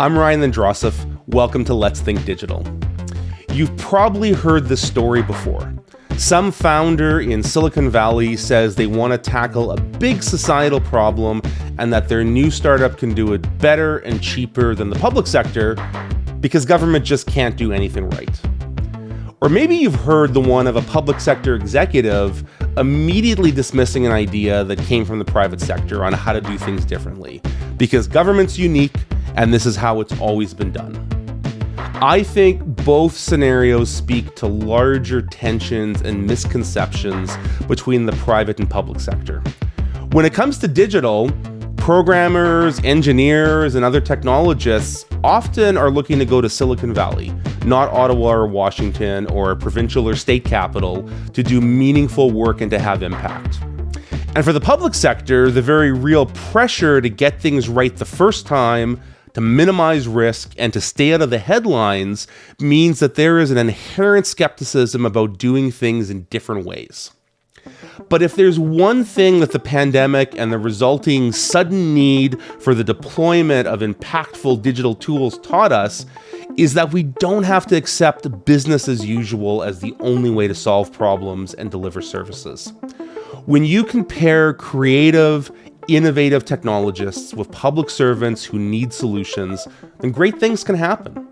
I'm Ryan Androsoff. Welcome to Let's Think Digital. You've probably heard this story before. Some founder in Silicon Valley says they want to tackle a big societal problem and that their new startup can do it better and cheaper than the public sector because government just can't do anything right. Or maybe you've heard the one of a public sector executive immediately dismissing an idea that came from the private sector on how to do things differently because government's unique and this is how it's always been done. I think both scenarios speak to larger tensions and misconceptions between the private and public sector. When it comes to digital, programmers, engineers, and other technologists often are looking to go to Silicon Valley, not Ottawa or Washington or a provincial or state capital, to do meaningful work and to have impact. And for the public sector, the very real pressure to get things right the first time to minimize risk and to stay out of the headlines means that there is an inherent skepticism about doing things in different ways. But if there's one thing that the pandemic and the resulting sudden need for the deployment of impactful digital tools taught us, is that we don't have to accept business as usual as the only way to solve problems and deliver services. When you compare creative, innovative technologists with public servants who need solutions, then great things can happen.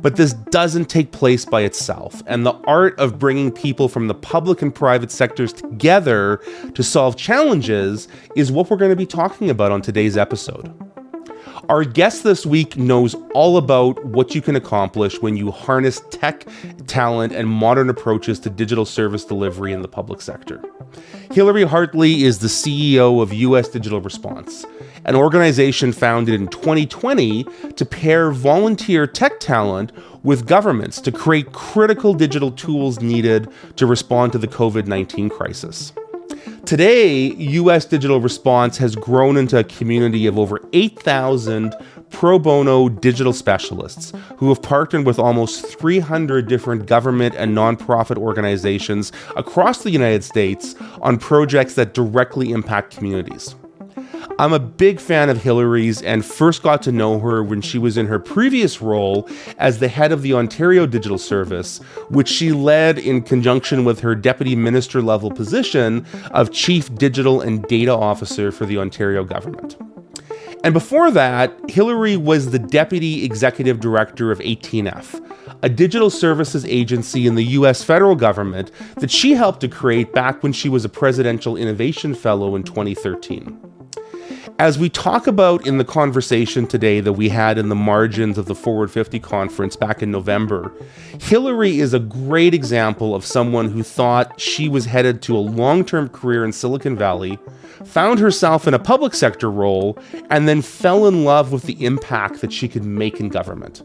But this doesn't take place by itself, and the art of bringing people from the public and private sectors together to solve challenges is what we're going to be talking about on today's episode. Our guest this week knows all about what you can accomplish when you harness tech, talent, and modern approaches to digital service delivery in the public sector. Hillary Hartley is the CEO of US Digital Response, an organization founded in 2020 to pair volunteer tech talent with governments to create critical digital tools needed to respond to the COVID 19 crisis. Today, US Digital Response has grown into a community of over 8,000 pro bono digital specialists who have partnered with almost 300 different government and nonprofit organizations across the United States on projects that directly impact communities. I'm a big fan of Hillary's and first got to know her when she was in her previous role as the head of the Ontario Digital Service, which she led in conjunction with her deputy minister level position of Chief Digital and Data Officer for the Ontario government. And before that, Hillary was the deputy executive director of 18F, a digital services agency in the US federal government that she helped to create back when she was a presidential innovation fellow in 2013. As we talk about in the conversation today that we had in the margins of the Forward 50 conference back in November, Hillary is a great example of someone who thought she was headed to a long term career in Silicon Valley, found herself in a public sector role, and then fell in love with the impact that she could make in government.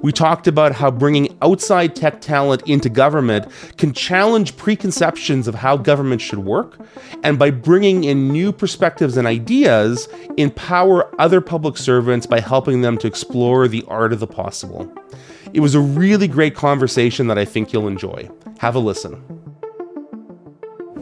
We talked about how bringing outside tech talent into government can challenge preconceptions of how government should work, and by bringing in new perspectives and ideas, empower other public servants by helping them to explore the art of the possible. It was a really great conversation that I think you'll enjoy. Have a listen.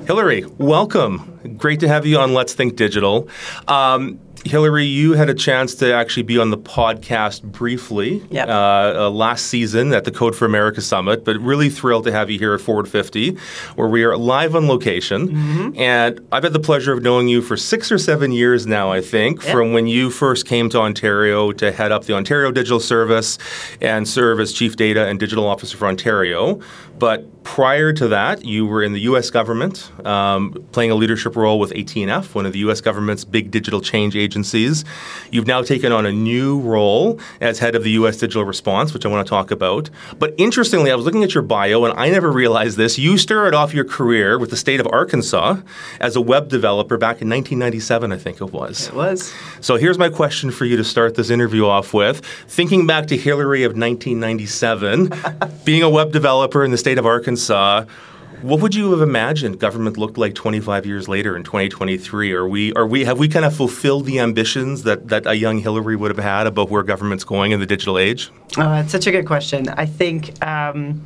Hillary, welcome. Great to have you on Let's Think Digital. Um, Hillary, you had a chance to actually be on the podcast briefly yep. uh, uh, last season at the Code for America Summit, but really thrilled to have you here at Forward 50, where we are live on location. Mm-hmm. And I've had the pleasure of knowing you for six or seven years now, I think, yep. from when you first came to Ontario to head up the Ontario Digital Service and serve as Chief Data and Digital Officer for Ontario. But prior to that, you were in the U.S. government, um, playing a leadership role with 18F, one of the U.S. government's big digital change agencies. You've now taken on a new role as head of the U.S. Digital Response, which I want to talk about. But interestingly, I was looking at your bio, and I never realized this. You started off your career with the state of Arkansas as a web developer back in 1997, I think it was. It was. So here's my question for you to start this interview off with. Thinking back to Hillary of 1997, being a web developer in the state of Arkansas, What would you have imagined government looked like 25 years later in 2023? Are we are we have we kind of fulfilled the ambitions that that a young Hillary would have had about where government's going in the digital age? Oh, that's such a good question. I think, um,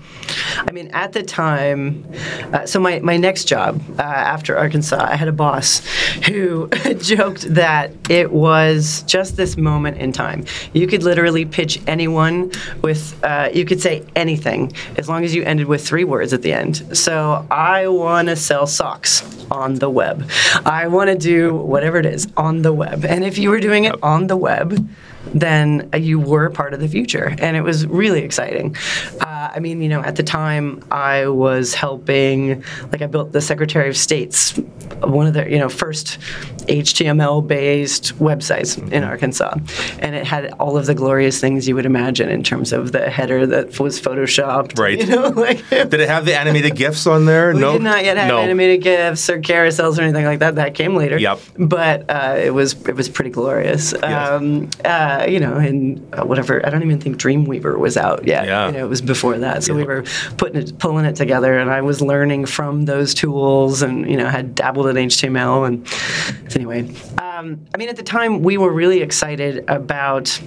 I mean, at the time, uh, so my, my next job uh, after Arkansas, I had a boss who joked that it was just this moment in time. You could literally pitch anyone with, uh, you could say anything as long as you ended with three words at the end. So I want to sell socks on the web. I want to do whatever it is on the web. And if you were doing it on the web, then you were part of the future. And it was really exciting. Uh, I mean, you know, at the time I was helping, like, I built the Secretary of State's one of the, you know, first HTML based websites in Arkansas. And it had all of the glorious things you would imagine in terms of the header that was photoshopped. Right. You know, like, did it have the animated GIFs on there? We no. did not yet have no. animated GIFs or carousels or anything like that. That came later. Yep. But uh, it was it was pretty glorious. Um, uh, you know, and uh, whatever. I don't even think Dreamweaver was out yet. Yeah. You know, it was before that. So we were putting it, pulling it together, and I was learning from those tools, and you know, had dabbled in HTML. And anyway, um, I mean, at the time, we were really excited about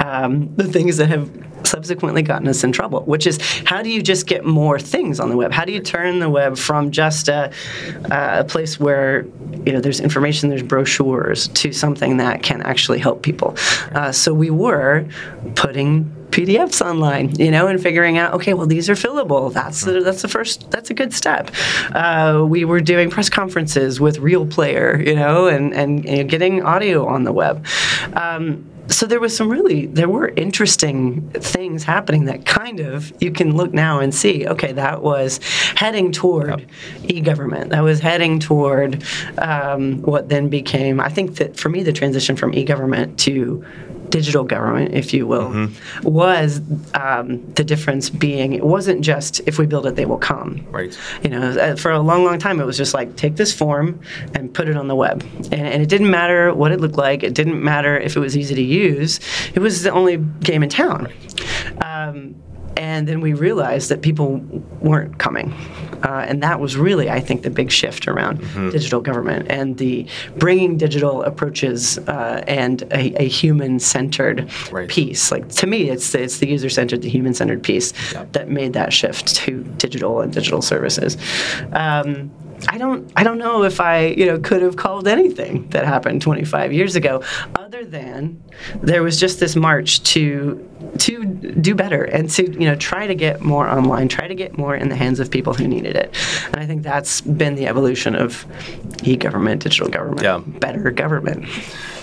um, the things that have subsequently gotten us in trouble, which is how do you just get more things on the web? How do you turn the web from just a, a place where you know there's information, there's brochures, to something that can actually help people? Uh, so we were putting PDFs online, you know, and figuring out, okay, well, these are fillable. That's the, that's the first. That's a good step. Uh, we were doing press conferences with Real Player, you know, and and, getting audio on the web. Um, so there was some really there were interesting things happening that kind of you can look now and see okay that was heading toward Yep. e-government that was heading toward um, what then became i think that for me the transition from e-government to digital government, if you will, was um, the difference being it wasn't just if we build it, they will come. Right. You know, uh, for a long, long time, it was just like take this form and put it on the web, and, and it didn't matter what it looked like. It didn't matter if it was easy to use. It was the only game in town. Um, and then we realized that people weren't coming. Uh, and that was really, I think, the big shift around digital government and the bringing digital approaches uh, and a, a human-centered Right. piece. Like to me, it's the, it's the user-centered, the human-centered piece that made that shift to digital and digital services. Um, I don't I don't know if I you know could have called anything that happened 25 years ago other than there was just this march to to do better and to you know try to get more online try to get more in the hands of people who needed it and I think that's been the evolution of e-government digital government Yeah. better government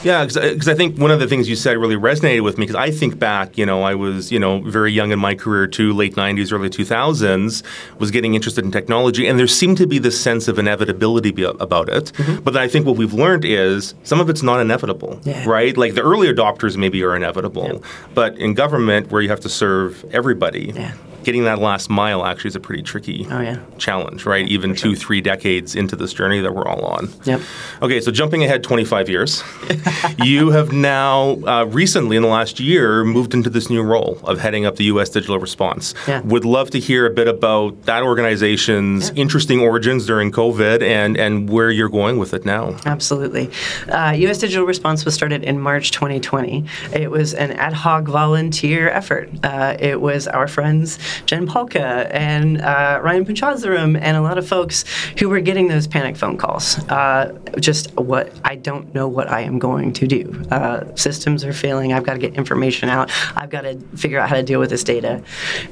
Yeah, because I think one of the things you said really resonated with me because I think back, you know, I was, you know, very young in my career too, late 90s, early 2000s, was getting interested in technology, and there seemed to be this sense of inevitability be- about it. Mm-hmm. But I think what we've learned is some of it's not inevitable, Yeah. right? Like the early adopters maybe are inevitable, but in government where you have to serve everybody, Yeah. Getting that last mile actually is a pretty tricky Oh, yeah. challenge, right? Even two, three decades into this journey that we're all on. Yep. Okay, so jumping ahead 25 years, you have now uh, recently, in the last year, moved into this new role of heading up the U.S. digital response. Yeah. Would love to hear a bit about that organization's interesting origins during COVID and, and where you're going with it now. Absolutely. Uh, U.S. Digital Response was started in March 2020. It was an ad hoc volunteer effort. Uh, it was our friends Jen Pahlka and uh, Ryan Punchazarum and a lot of folks who were getting those panic phone calls. Uh, just what I don't know what I am going to do. Uh, systems are failing. I've got to get information out. I've got to figure out how to deal with this data.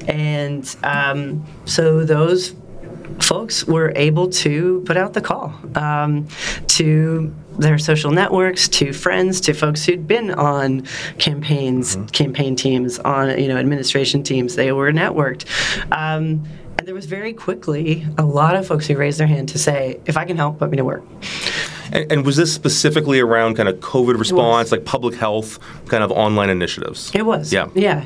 And um, so those folks were able to put out the call um, to their social networks, to friends, to folks who'd been on campaigns, campaign teams, on you know administration teams. They were networked. Um, and there was very quickly a lot of folks who raised their hand to say, if I can help, put me to work. And, and was this specifically around kind of COVID response, like public health, kind of online initiatives? It was. Yeah. Yeah.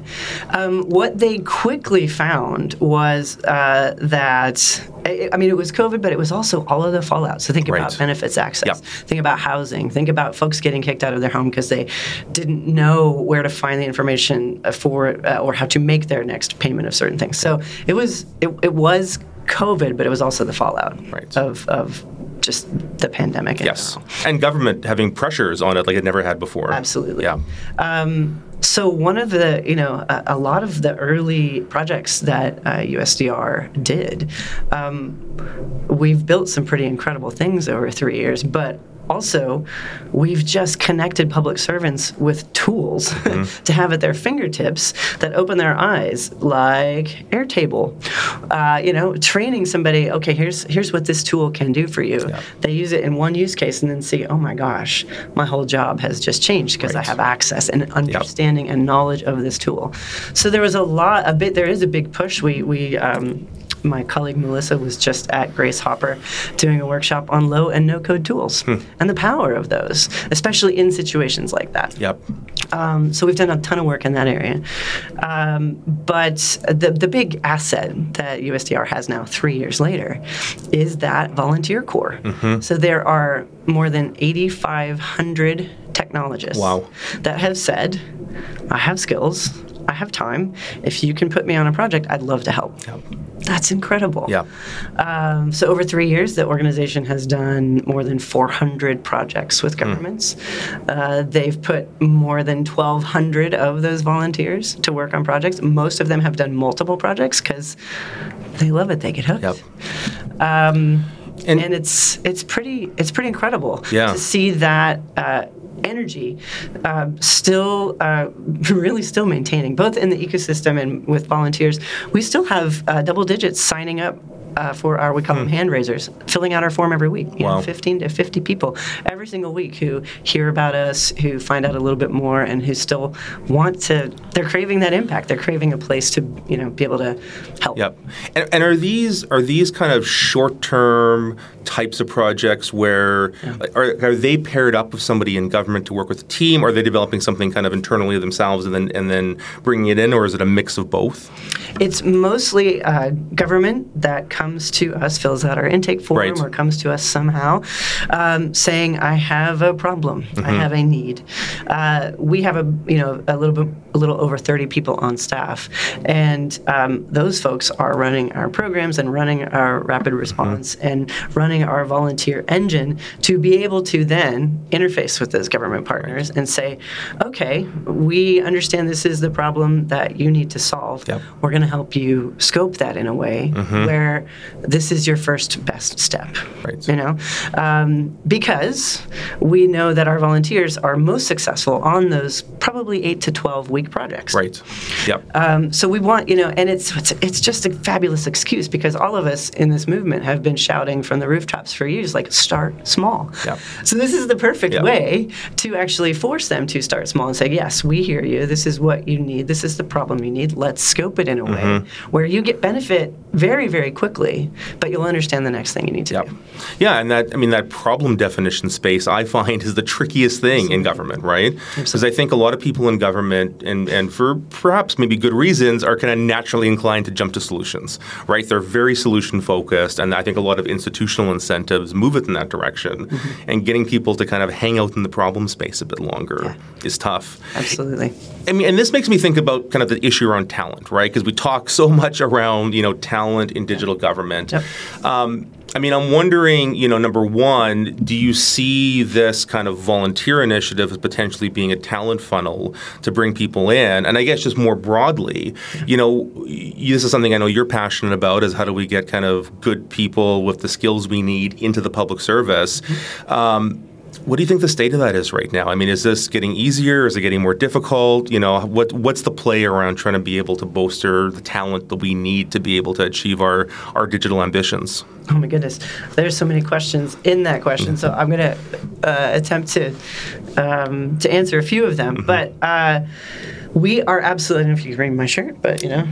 Um, what they quickly found was uh, that, I I mean, it was COVID, but it was also all of the fallout. So think Right. about benefits access, Yep. think about housing, think about folks getting kicked out of their home because they didn't know where to find the information for uh, or how to make their next payment of certain things. So it was it, it was COVID, but it was also the fallout Right. of, of just the pandemic. Yes. general. And government having pressures on it like it never had before. Absolutely. Yeah. Um, so one of the, you know, a, a lot of the early projects that uh, USDR did, um, we've built some pretty incredible things over three years, but also we've just connected public servants with tools to have at their fingertips that open their eyes like airtable. Uh, you know training somebody okay here's here's what this tool can do for you. They use it in one use case and then see oh my gosh my whole job has just changed because Right. i have access and understanding and knowledge of this tool. So there was a lot a bit there is a big push. We we um, my colleague Melissa was just at Grace Hopper doing a workshop on low and no code tools and the power of those, especially in situations like that. Yep. Um, so we've done a ton of work in that area. Um, but the, the big asset that USDR has now, three years later, is that volunteer core. So there are more than 8,500 technologists Wow. that have said, I have skills, I have time. If you can put me on a project, I'd love to help. That's incredible. Yeah. Um, so over three years, the organization has done more than 400 projects with governments. Uh, they've put more than 1,200 of those volunteers to work on projects. Most of them have done multiple projects because they love it. They get hooked. Yep. Um, And- and, it's it's pretty it's pretty incredible Yeah. to see that uh, energy um, still uh, really still maintaining both in the ecosystem and with volunteers. We still have uh, double digits signing up. Uh, for our, we call them hand raisers, filling out our form every week. You Wow. know, 15 to 50 people every single week who hear about us, who find out a little bit more, and who still want to. They're craving that impact. They're craving a place to, you know, be able to help. Yep. And, and are these are these kind of short term types of projects where are, are they paired up with somebody in government to work with a team? Or are they developing something kind of internally themselves and then and then bringing it in, or is it a mix of both? It's mostly uh, government that comes to us, fills out our intake form, Right. or comes to us somehow, um, saying, "I have a problem. I have a need." Uh, we have a you know a little bit a little over 30 people on staff, and um, those folks are running our programs and running our rapid response and running our volunteer engine to be able to then interface with those government partners and say, "Okay, we understand this is the problem that you need to solve. Yep. We're going to help you scope that in a way where this is your first best step. Right. You know, um, because we know that our volunteers are most successful on those probably eight to twelve week projects. Right. Yep. Um, so we want, you know, and it's, it's it's just a fabulous excuse because all of us in this movement have been shouting from the rooftops for years, like start small. Yep. So this is the perfect Yep. way to actually force them to start small and say, yes, we hear you. This is what you need. This is the problem you need. Let's scope it in a Mm-hmm. way where you get benefit very very quickly, but you'll understand the next thing you need to Yep. do. Yeah, and that I mean that problem definition space I find is the trickiest thing in government, right? Because I think a lot of people in government and and for perhaps maybe good reasons are kind of naturally inclined to jump to solutions, right? They're very solution focused and I think a lot of institutional incentives move it in that direction. And getting people to kind of hang out in the problem space a bit longer is tough. Absolutely. I mean, and this makes me think about kind of the issue around talent, right? Because we talk so much around, you know, talent in digital government. Yep. Um, I mean, I'm wondering, you know, number one, do you see this kind of volunteer initiative as potentially being a talent funnel to bring people in? And I guess just more broadly, you know, this is something I know you're passionate about is how do we get kind of good people with the skills we need into the public service? Um, what do you think the state of that is right now? I mean, is this getting easier? Is it getting more difficult? You know, what what's the play around trying to be able to bolster the talent that we need to be able to achieve our our digital ambitions? Oh my goodness, there's so many questions in that question. So I'm going to uh, attempt to um, to answer a few of them. But uh, we are absolutely. If you can read my shirt, but you know,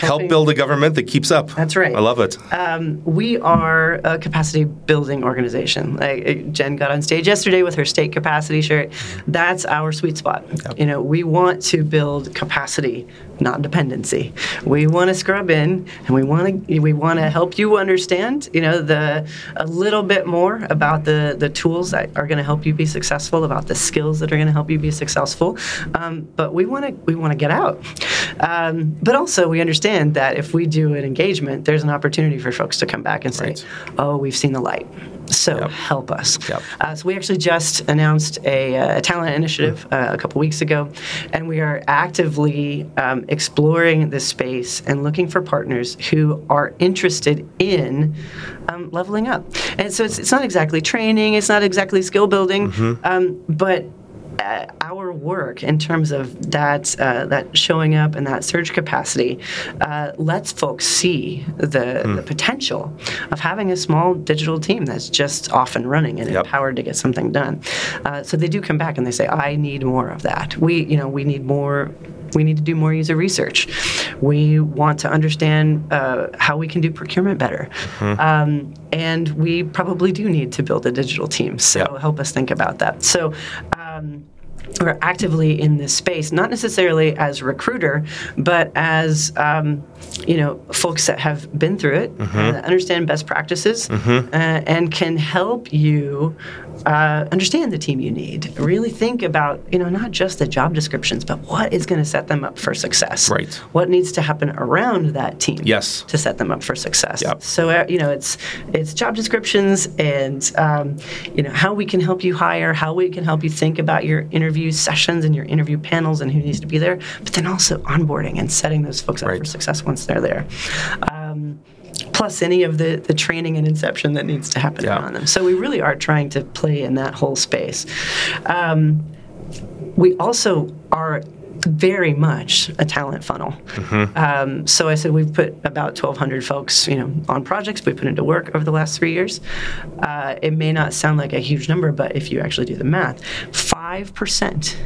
Help build a government that keeps up. That's right. I love it. Um, we are a capacity building organization. Like uh, Jen got on stage yesterday with her state capacity shirt. That's our sweet spot. You know, we want to build capacity, not dependency. We want to scrub in, and we want to we want to help you understand. You know, the a little bit more about the the tools that are going to help you be successful, about the skills that are going to help you be successful. Um, but we want to we want to get out. Um, but also, we understand that if we do an engagement, there's an opportunity for folks to come back and say, right. "Oh, we've seen the light." So yep. help us. Yep. Uh, so we actually just announced a, uh, a talent initiative uh, a couple weeks ago, and we are actively um, exploring this space and looking for partners who are interested in um, leveling up. And so it's, it's not exactly training, it's not exactly skill building, mm-hmm. um, but uh, our work in terms of that uh, that showing up and that surge capacity uh, lets folks see the, mm. the, potential of having a small digital team that's just off and running and yep. empowered to get something done. Uh, so they do come back and they say, "I need more of that. We, you know, we need more we need to do more user research. We want to understand uh, how we can do procurement better. Mm-hmm. Um, and we probably do need to build a digital team. So yep. help us think about that. So um, we're actively in this space, not necessarily as recruiter, but as um, you know, folks that have been through it, mm-hmm. uh, understand best practices, mm-hmm. uh, and can help you uh, understand the team you need. Really think about, you know, not just the job descriptions, but what is going to set them up for success. Right. What needs to happen around that team. Yes. To set them up for success. Yep. So uh, you know, it's it's job descriptions and um, you know how we can help you hire, how we can help you think about your interview sessions and your interview panels and who needs to be there, but then also onboarding and setting those folks up right. for success once they're there. Um, plus any of the, the training and inception that needs to happen yeah. around them. So we really are trying to play in that whole space. Um, we also are very much a talent funnel. Mm-hmm. Um, so I said we've put about 1,200 folks, you know, on projects we put into work over the last three years. Uh, it may not sound like a huge number, but if you actually do the math, five percent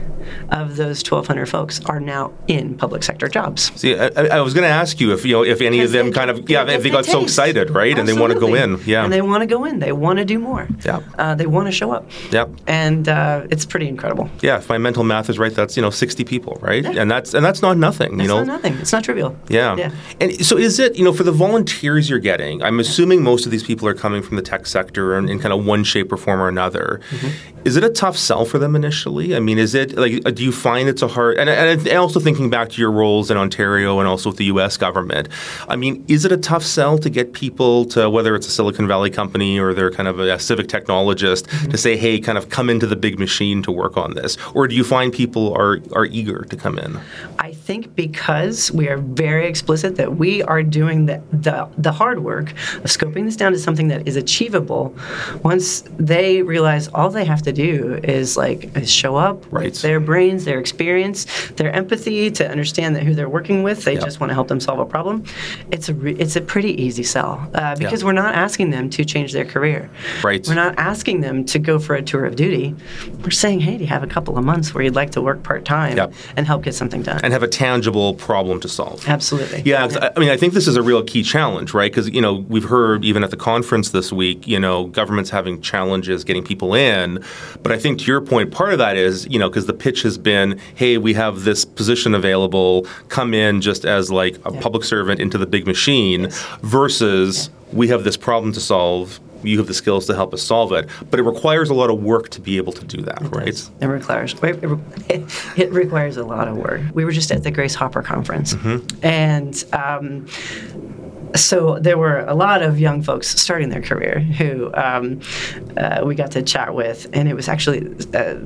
of those 1,200 folks are now in public sector jobs. See, I, I was going to ask you if you know if any of them kind of yeah if they got taste. so excited right Absolutely. and they want to go in yeah. And they want to go in they want to do more. Yeah. Uh, they want to show up. Yeah and uh, it's pretty incredible. Yeah if my mental math is right that's you know 60 people right? Yeah. and that's and that's not nothing you know? not nothing. It's not trivial. Yeah. Yeah. And so is it you know for the volunteers you're getting I'm assuming most of these people are coming from the tech sector in, in kind of one shape or form or another. Mm-hmm. is it a tough sell for them initially I mean is it like do you find it's a hard and, and also thinking back to your roles in Ontario and also with the U.S. government. I mean, is it a tough sell to get people to whether it's a Silicon Valley company or they're kind of a, civic technologist mm-hmm. to say, hey, kind of come into the big machine to work on this, or do you find people are are eager to come in? I think because we are very explicit that we are doing the the, the hard work of scoping this down to something that is achievable. Once they realize all they have to do is like show up, right. their brains, their experience, their empathy to understand that who they're working with, they yep. just want to help them solve a problem. It's a re- it's a pretty easy sell uh, because we're not asking them to change their career. Right. We're not asking them to go for a tour of duty. We're saying, hey, do you have a couple of months where you'd like to work part time yep. and help get something done and have a tangible problem to solve? Absolutely. Yeah, yeah. I mean, I think this is a real key challenge, right? Because you know we've heard even at the conference this week, you know, governments having challenges getting people in, but I think to your point, part of that is you know because the pitch has been, hey, we have this position available, come in just as like a yeah. public servant into the big machine, yes. versus yeah. we have this problem to solve. You have the skills to help us solve it, but it requires a lot of work to be able to do that, it right? Does. It requires it, it, requires a lot of work. We were just at the Grace Hopper conference, mm-hmm. and um, so there were a lot of young folks starting their career who um, uh, we got to chat with, and it was actually a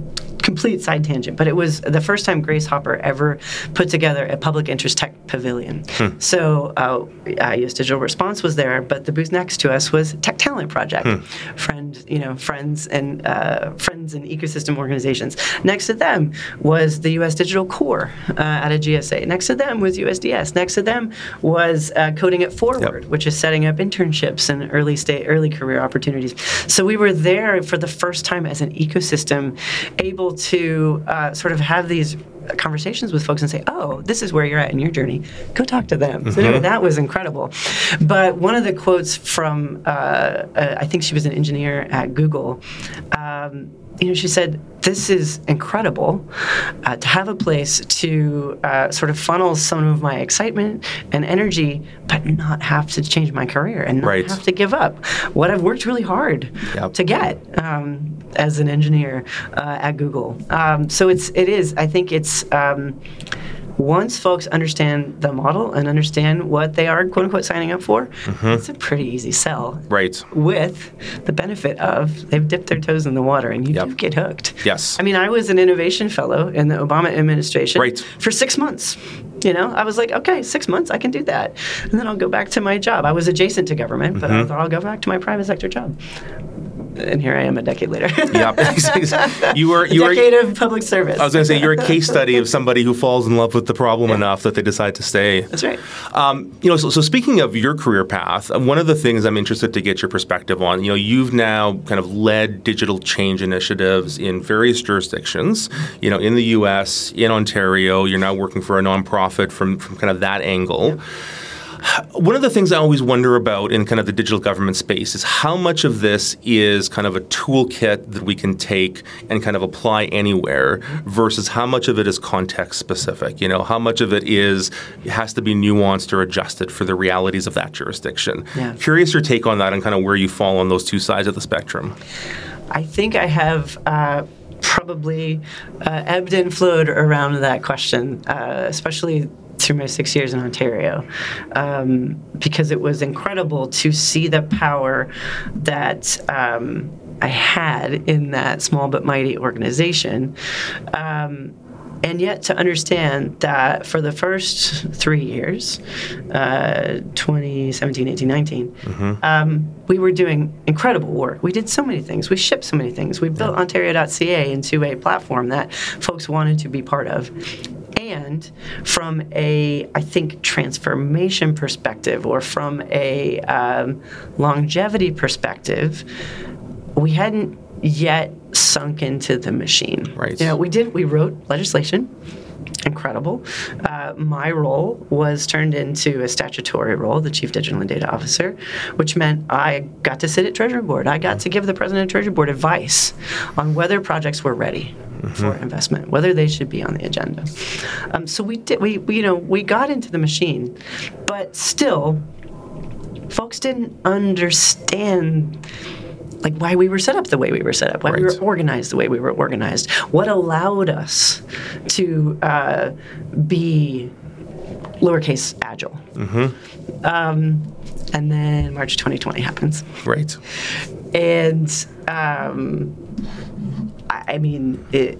complete side tangent, but it was the first time Grace Hopper ever put together a public interest tech pavilion. Hmm. So uh, US Digital Response was there, but the booth next to us was Tech Talent Project, hmm. friend, you know, friends and uh, friends and ecosystem organizations. Next to them was the U.S. Digital Corps uh, at a GSA. Next to them was USDS. Next to them was uh, Coding It Forward yep. which is setting up internships and early state, early career opportunities. So we were there for the first time as an ecosystem, able to uh, sort of have these conversations with folks and say, "Oh, this is where you're at in your journey. Go talk to them." Mm-hmm. So that was incredible. But one of the quotes from uh, uh, I think she was an engineer at Google. Um, you know, she said, "This is incredible uh, to have a place to uh, sort of funnel some of my excitement and energy, but not have to change my career and not right. have to give up what I've worked really hard yep. to get um, as an engineer uh, at Google." Um, so it's it is. I think it's. Um, once folks understand the model and understand what they are quote unquote signing up for, mm-hmm. it's a pretty easy sell. Right. With the benefit of they've dipped their toes in the water and you yep. do get hooked. Yes. I mean, I was an innovation fellow in the Obama administration right. for six months. You know, I was like, okay, six months, I can do that. And then I'll go back to my job. I was adjacent to government, but mm-hmm. I thought I'll go back to my private sector job and here I am a decade later. yeah, you were you a decade were, of public service. I was going to say you're a case study of somebody who falls in love with the problem yeah. enough that they decide to stay. That's right. Um, you know, so, so speaking of your career path, one of the things I'm interested to get your perspective on. You know, you've now kind of led digital change initiatives in various jurisdictions. You know, in the U.S., in Ontario, you're now working for a nonprofit from from kind of that angle. Yeah. One of the things I always wonder about in kind of the digital government space is how much of this is kind of a toolkit that we can take and kind of apply anywhere versus how much of it is context specific. You know, how much of it is has to be nuanced or adjusted for the realities of that jurisdiction. Yeah. Curious your take on that and kind of where you fall on those two sides of the spectrum. I think I have. Uh, probably uh, ebbed and flowed around that question, uh, especially through my six years in Ontario um, because it was incredible to see the power that um, I had in that small but mighty organization. Um, and yet to understand that for the first three years, uh, 2017, 18, 19, mm-hmm. um, we were doing incredible work. We did so many things. We shipped so many things. We built yeah. Ontario.ca into a platform that folks wanted to be part of and from a i think transformation perspective or from a um, longevity perspective we hadn't yet sunk into the machine. Right. You know we did we wrote legislation incredible. Uh, my role was turned into a statutory role, the Chief Digital and Data Officer, which meant I got to sit at Treasury Board. I got to give the President of Treasury Board advice on whether projects were ready mm-hmm. for investment, whether they should be on the agenda. Um, so we did. We, we you know we got into the machine, but still, folks didn't understand like why we were set up the way we were set up, why right. we were organized the way we were organized, what allowed us to uh, be lowercase agile. Mm-hmm. Um, and then March 2020 happens. Right. And um, I mean, it,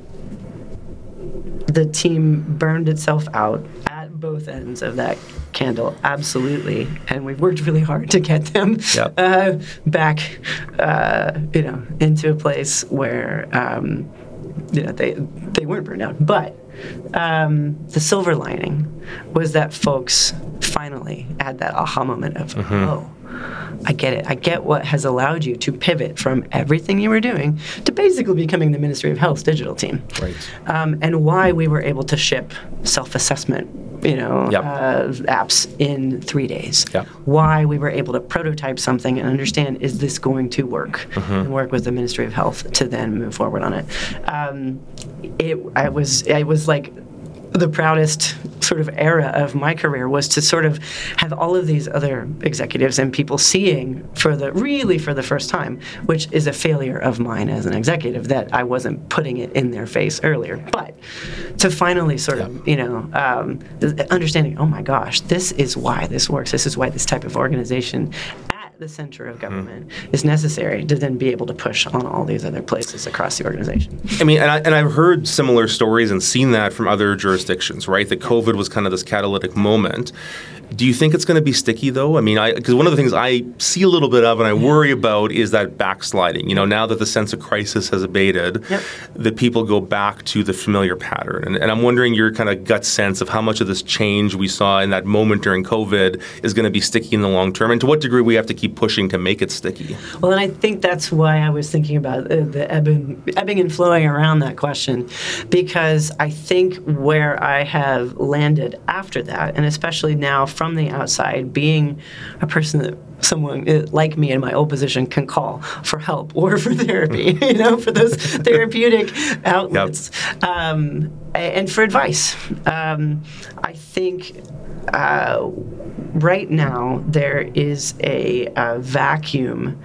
the team burned itself out at both ends of that candle, absolutely. And we've worked really hard to get them yep. uh, back, uh, you know, into a place where, um, you know, they they weren't burned out. But um, the silver lining was that folks finally had that aha moment of, mm-hmm. oh I get it. I get what has allowed you to pivot from everything you were doing to basically becoming the Ministry of Health's digital team. Right. Um, and why we were able to ship self-assessment, you know, yep. uh, apps in three days. Yep. Why we were able to prototype something and understand is this going to work, mm-hmm. and work with the Ministry of Health to then move forward on it. Um, it I was I was like the proudest sort of era of my career was to sort of have all of these other executives and people seeing for the really for the first time, which is a failure of mine as an executive that I wasn't putting it in their face earlier. But to finally sort yeah. of you know um, understanding, oh my gosh, this is why this works. This is why this type of organization the center of mm-hmm. government mm-hmm. is necessary to then be able to push on all these other places across the organization. I mean, and, I, and I've heard similar stories and seen that from other jurisdictions, right? That COVID was kind of this catalytic moment. Do you think it's going to be sticky though? I mean, because one of the things I see a little bit of and I worry about is that backsliding. You know, now that the sense of crisis has abated, yep. that people go back to the familiar pattern. And, and, I'm wondering your kind of gut sense of how much of this change we saw in that moment during COVID is going to be sticky in the long term, and to what degree we have to keep pushing to make it sticky. Well, and I think that's why I was thinking about uh, the ebbing, ebbing and flowing around that question, because I think where I have landed after that, and especially now from the outside, being a person that someone uh, like me in my old position can call for help or for therapy, you know, for those therapeutic outlets, yep. um, and for advice. Um, I think. Uh, right now, there is a, a vacuum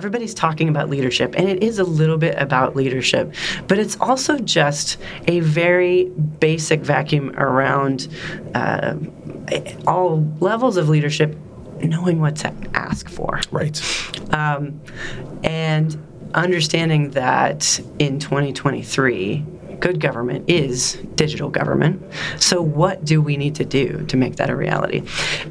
Everybody's talking about leadership, and it is a little bit about leadership, but it's also just a very basic vacuum around uh, all levels of leadership, knowing what to ask for. Right. Um, and understanding that in 2023, good government is digital government. So, what do we need to do to make that a reality?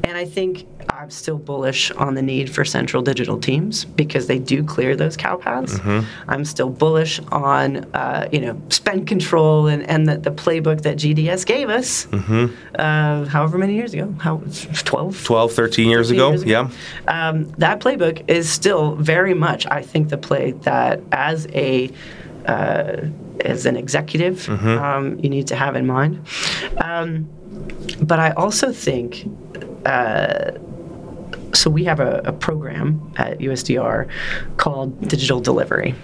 And I think I'm still bullish on the need for central digital teams because they do clear those cow paths. Mm-hmm. I'm still bullish on uh, you know spend control and, and the, the playbook that GDS gave us mm-hmm. uh, however many years ago, how 12? 12, 13 years, 13 ago, years ago, yeah. Um, that playbook is still very much, I think, the play that as a uh, as an executive, mm-hmm. um, you need to have in mind. Um, but I also think. Uh, so we have a, a, program at USDR called Digital Delivery.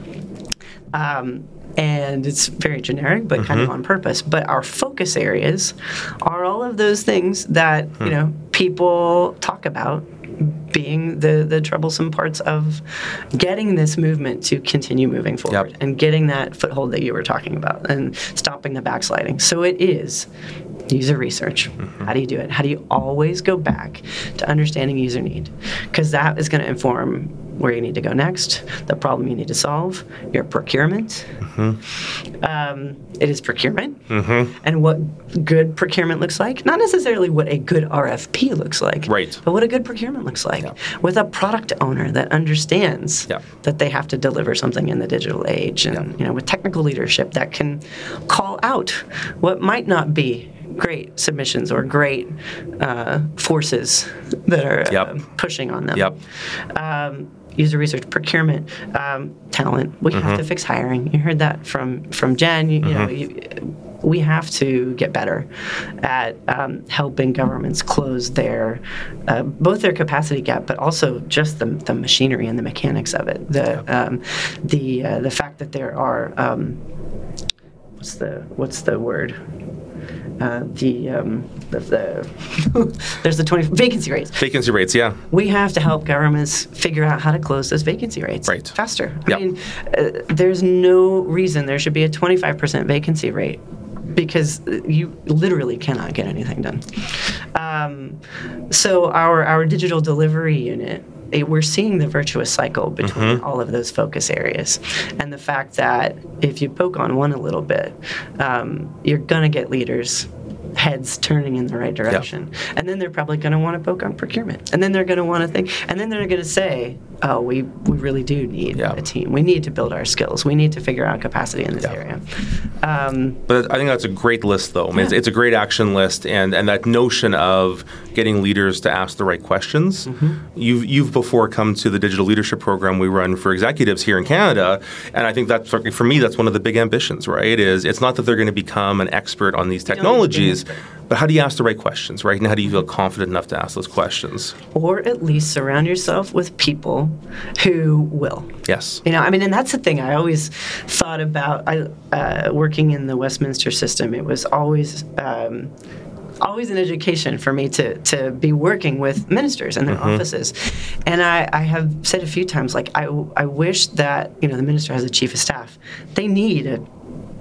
Um, and it's very generic but mm-hmm. kind of mm-hmm. on purpose but our focus areas are all of those things that hmm. you know people talk about being the the troublesome parts of getting this movement to continue moving forward yep. and getting that foothold that you were talking about and stopping the backsliding. So it is user research. Mm-hmm. How do you do it? How do you always go back to understanding user need? Because that is going to inform where you need to go next, the problem you need to solve, your procurement. Mm-hmm. Um, it is procurement mm-hmm. and what good procurement looks like. Not necessarily what a good RFP looks like, right. but what a good procurement looks like. Yeah. With a product owner that understands yeah. that they have to deliver something in the digital age, and yeah. you know, with technical leadership that can call out what might not be great submissions or great uh, forces that are yep. uh, pushing on them. Yep. Um, user research, procurement, um, talent. We mm-hmm. have to fix hiring. You heard that from from Jen. You, mm-hmm. you know, you, we have to get better at um, helping governments close their uh, both their capacity gap, but also just the, the machinery and the mechanics of it. The um, the uh, the fact that there are um, what's the what's the word uh, the, um, the, the there's the 20 vacancy rates. Vacancy rates, yeah. We have to help governments figure out how to close those vacancy rates right. faster. I yep. mean, uh, there's no reason there should be a 25% vacancy rate because you literally cannot get anything done. Um, so our our digital delivery unit it, we're seeing the virtuous cycle between mm-hmm. all of those focus areas, and the fact that if you poke on one a little bit, um, you're gonna get leaders heads turning in the right direction. And then they're probably going to want to poke on procurement. And then they're going to want to think, and then they're going to say, oh, we, we really do need a team. We need to build our skills. We need to figure out capacity in this area. Um, but I think that's a great list, though. I mean, yeah. it's, it's, a great action list. And, and that notion of getting leaders to ask the right questions. Mm-hmm. You've, you've before come to the digital leadership program we run for executives here in Canada. And I think that's, for me, that's one of the big ambitions, right? Is it's not that they're going to become an expert on these technologies but how do you ask the right questions, right? And how do you feel confident enough to ask those questions? Or at least surround yourself with people who will. Yes. You know, I mean, and that's the thing I always thought about. I uh, working in the Westminster system. It was always. Um, always an education for me to to be working with ministers and their mm-hmm. offices. And I, I have said a few times, like I, I wish that you know the minister has a chief of staff. They need a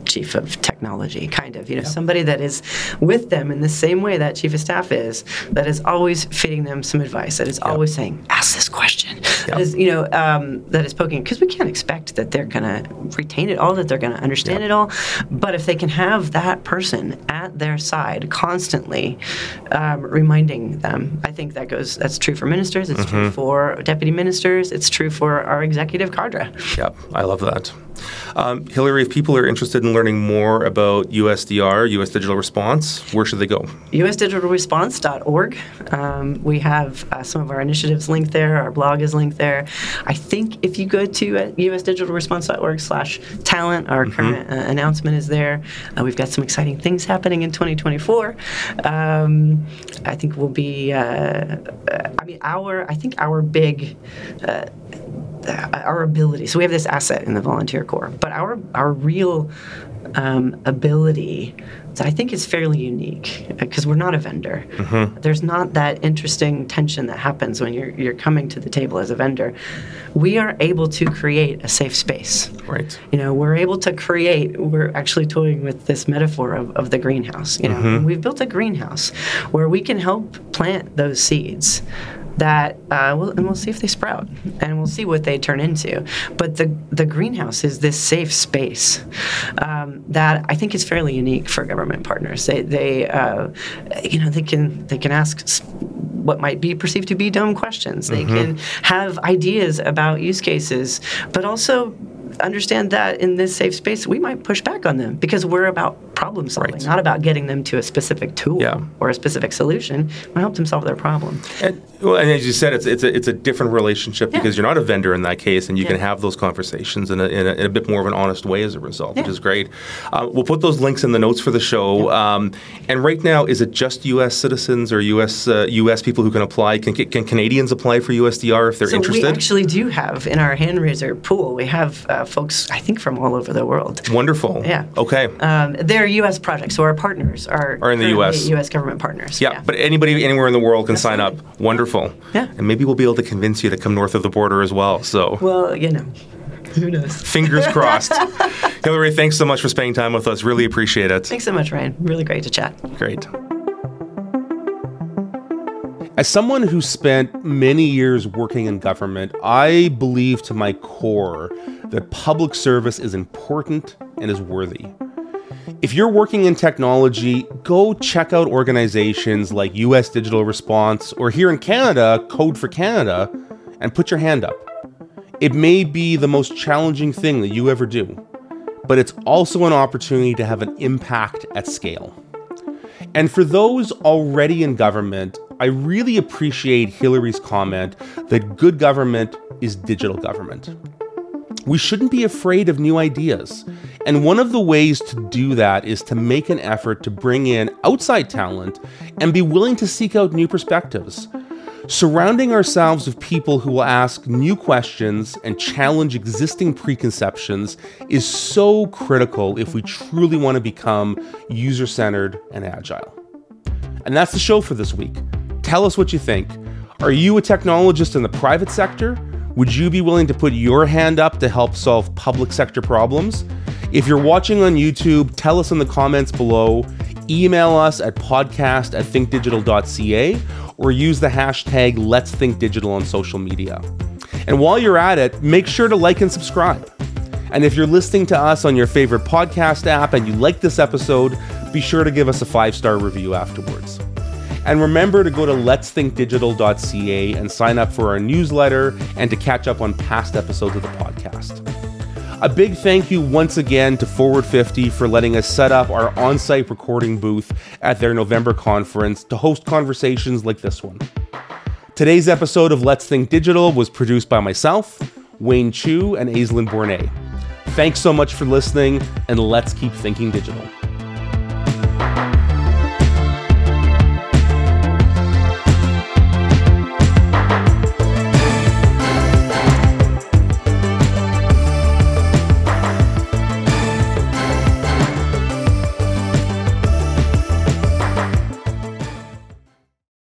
chief of technology, kind of. You know, yep. somebody that is with them in the same way that chief of staff is, that is always feeding them some advice, that is yep. always saying, "Ask this question," yep. that is, you know, um, that is poking because we can't expect that they're going to retain it all, that they're going to understand it all. But if they can have that person at their side constantly, um, reminding them, I think that goes. That's true for ministers. It's mm-hmm. true for deputy ministers. It's true for our executive cadre. Yep, I love that. Um, Hillary, if people are interested in learning more about USDR, US Digital Response, where should they go? USDigitalResponse.org. Um, we have uh, some of our initiatives linked there. Our blog is linked there. I think if you go to uh, USDigitalResponse.org slash talent, our mm-hmm. current uh, announcement is there. Uh, we've got some exciting things happening in 2024. Um, I think we'll be, uh, uh, I mean, our, I think our big our ability. So we have this asset in the volunteer corps, but our our real um, ability that I think is fairly unique because we're not a vendor. Mm-hmm. There's not that interesting tension that happens when you're you're coming to the table as a vendor. We are able to create a safe space. Right. You know, we're able to create. We're actually toying with this metaphor of, of the greenhouse. You know, mm-hmm. we've built a greenhouse where we can help plant those seeds that uh, we'll, and we'll see if they sprout and we'll see what they turn into. But the the greenhouse is this safe space um, that I think is fairly unique for government partners. They they uh, you know they can they can ask what might be perceived to be dumb questions. They mm-hmm. can have ideas about use cases, but also understand that in this safe space, we might push back on them because we're about problem solving, right. not about getting them to a specific tool yeah. or a specific solution. We help them solve their problem. And, well, and as you said, it's, it's, a, it's a different relationship yeah. because you're not a vendor in that case, and you yeah. can have those conversations in a, in, a, in a, bit more of an honest way as a result, which is great. Uh, we'll put those links in the notes for the show. Um, and right now, is it just U.S. citizens or U.S. Uh, U.S. people who can apply? Can, can Canadians apply for USDR if they're so interested? We actually do have in our hand raiser pool. We have uh, folks, I think, from all over the world. Wonderful. Yeah. Okay. Um, they're U.S. projects, so our partners are, are in the U.S. U.S. government partners. Yeah, yeah, but anybody anywhere in the world can sign up. Wonderful. Yeah. And maybe we'll be able to convince you to come north of the border as well. So. Well, you know. Who knows? Fingers crossed. Hillary, thanks so much for spending time with us. Really appreciate it. Thanks so much, Ryan. Really great to chat. Great. As someone who spent many years working in government, I believe to my core that public service is important and is worthy. If you're working in technology, go check out organizations like US Digital Response or here in Canada, Code for Canada, and put your hand up. It may be the most challenging thing that you ever do, but it's also an opportunity to have an impact at scale. And for those already in government, I really appreciate Hillary's comment that good government is digital government. We shouldn't be afraid of new ideas. And one of the ways to do that is to make an effort to bring in outside talent and be willing to seek out new perspectives. Surrounding ourselves with people who will ask new questions and challenge existing preconceptions is so critical if we truly want to become user centered and agile. And that's the show for this week. Tell us what you think. Are you a technologist in the private sector? Would you be willing to put your hand up to help solve public sector problems? If you're watching on YouTube, tell us in the comments below. Email us at podcast at thinkdigital.ca or use the hashtag Let's Think Digital on social media. And while you're at it, make sure to like and subscribe. And if you're listening to us on your favorite podcast app and you like this episode, be sure to give us a five star review afterwards. And remember to go to letsthinkdigital.ca and sign up for our newsletter and to catch up on past episodes of the podcast. A big thank you once again to Forward 50 for letting us set up our on site recording booth at their November conference to host conversations like this one. Today's episode of Let's Think Digital was produced by myself, Wayne Chu, and Aislinn Bornay. Thanks so much for listening, and let's keep thinking digital.